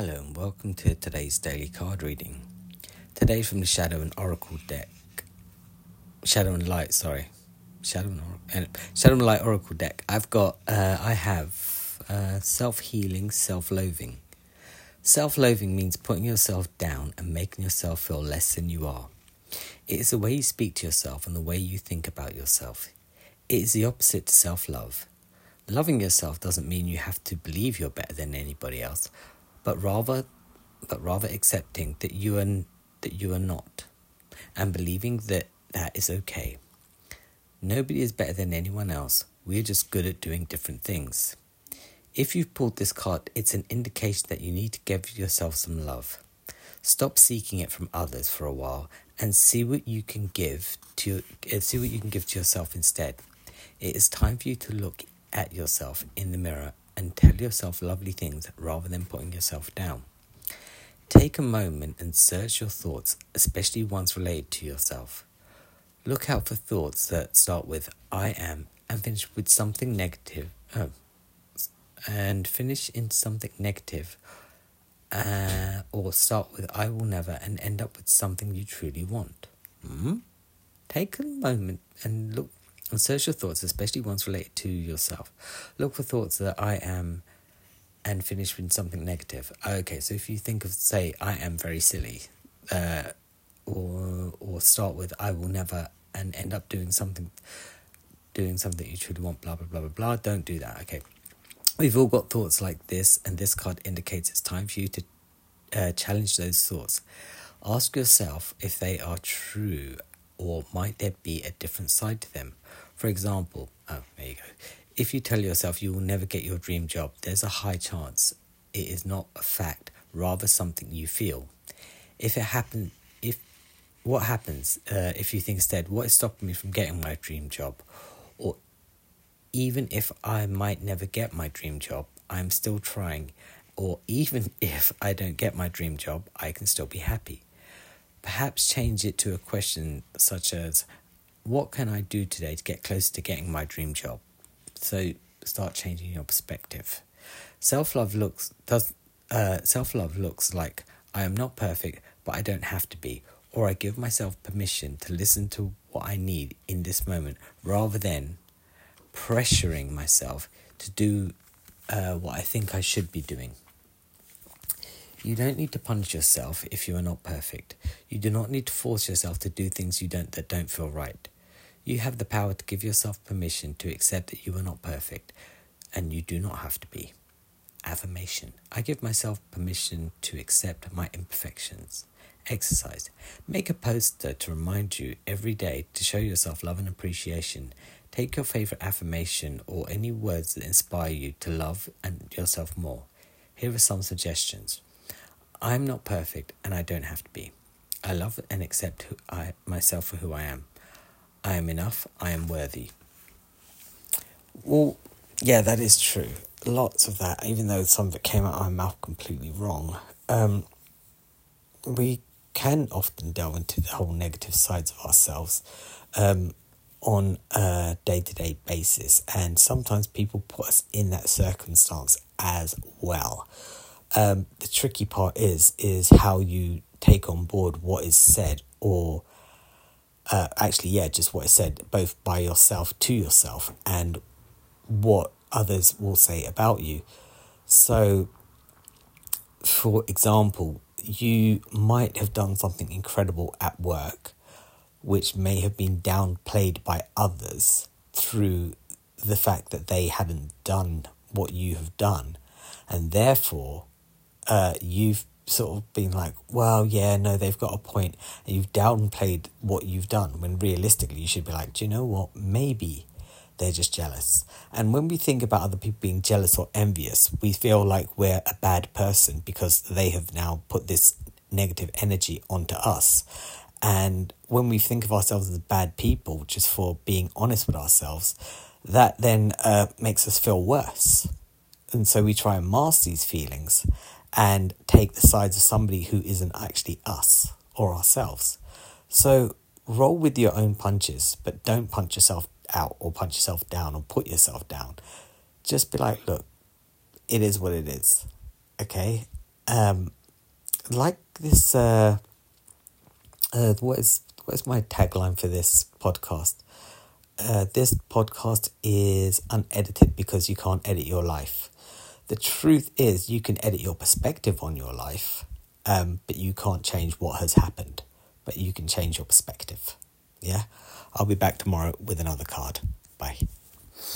Hello and welcome to today's daily card reading. Today from the Shadow and Oracle deck. Shadow and Light, sorry. Shadow and, Or- Shadow and Light Oracle deck. I've got, uh, I have uh, self healing, self loathing. Self loathing means putting yourself down and making yourself feel less than you are. It is the way you speak to yourself and the way you think about yourself. It is the opposite to self love. Loving yourself doesn't mean you have to believe you're better than anybody else, but rather but rather accepting that you are that you are not and believing that that is okay. Nobody is better than anyone else. We're just good at doing different things. If you've pulled this card, it's an indication that you need to give yourself some love. Stop seeking it from others for a while and see what you can give to uh, see what you can give to yourself instead. It is time for you to look at yourself in the mirror and tell yourself lovely things rather than putting yourself down. Take a moment and search your thoughts, especially ones related to yourself. Look out for thoughts that start with I am and finish with something negative. Oh, and finish in something negative, uh, or start with I will never and end up with something you truly want. Hmm? Take a moment and look and your thoughts, especially ones related to yourself. Look for thoughts that I am and finish with something negative. Okay, so if you think of, say, I am very silly, uh, or or start with I will never and end up doing something doing something you truly want, blah blah blah blah blah. Don't do that. Okay. We've all got thoughts like this, and this card indicates it's time for you to uh, challenge those thoughts. Ask yourself if they are true or might there be a different side to them? For example, oh, there you go. If you tell yourself you will never get your dream job, there's a high chance it is not a fact, rather something you feel. If it happens, if what happens uh, if you think instead, what is stopping me from getting my dream job? Or even if I might never get my dream job, I'm still trying. Or even if I don't get my dream job, I can still be happy. Perhaps change it to a question such as, What can I do today to get closer to getting my dream job? So start changing your perspective. Self love looks does uh, self love looks like I am not perfect, but I don't have to be, or I give myself permission to listen to what I need in this moment, rather than pressuring myself to do uh, what I think I should be doing. You don't need to punish yourself if you are not perfect. You do not need to force yourself to do things you don't that don't feel right. You have the power to give yourself permission to accept that you are not perfect and you do not have to be. Affirmation. I give myself permission to accept my imperfections. Exercise. Make a poster to remind you every day to show yourself love and appreciation. Take your favorite affirmation or any words that inspire you to love and yourself more. Here are some suggestions. I'm not perfect and I don't have to be. I love and accept who I, myself for who I am. I am enough. I am worthy. Well, yeah, that is true. Lots of that, even though some of it came out of my mouth completely wrong. Um, we can often delve into the whole negative sides of ourselves um, on a day to day basis, and sometimes people put us in that circumstance as well. Um, the tricky part is is how you take on board what is said, or uh, actually, yeah, just what is said, both by yourself to yourself and what others will say about you. So, for example, you might have done something incredible at work, which may have been downplayed by others through the fact that they hadn't done what you have done, and therefore, uh, you've sort of been like, well, yeah, no, they've got a point, and you've downplayed what you've done when realistically you should be like, do you know what? Maybe they're just jealous. And when we think about other people being jealous or envious, we feel like we're a bad person because they have now put this negative energy onto us. And when we think of ourselves as bad people, just for being honest with ourselves, that then uh, makes us feel worse. And so we try and mask these feelings and take the sides of somebody who isn't actually us or ourselves. So roll with your own punches, but don't punch yourself out or punch yourself down or put yourself down. Just be like, look, it is what it is. Okay? Um, like this. Uh, uh, what is what is my tagline for this podcast? Uh, this podcast is unedited because you can't edit your life. The truth is, you can edit your perspective on your life, um, but you can't change what has happened. But you can change your perspective. Yeah, I'll be back tomorrow with another card. Bye.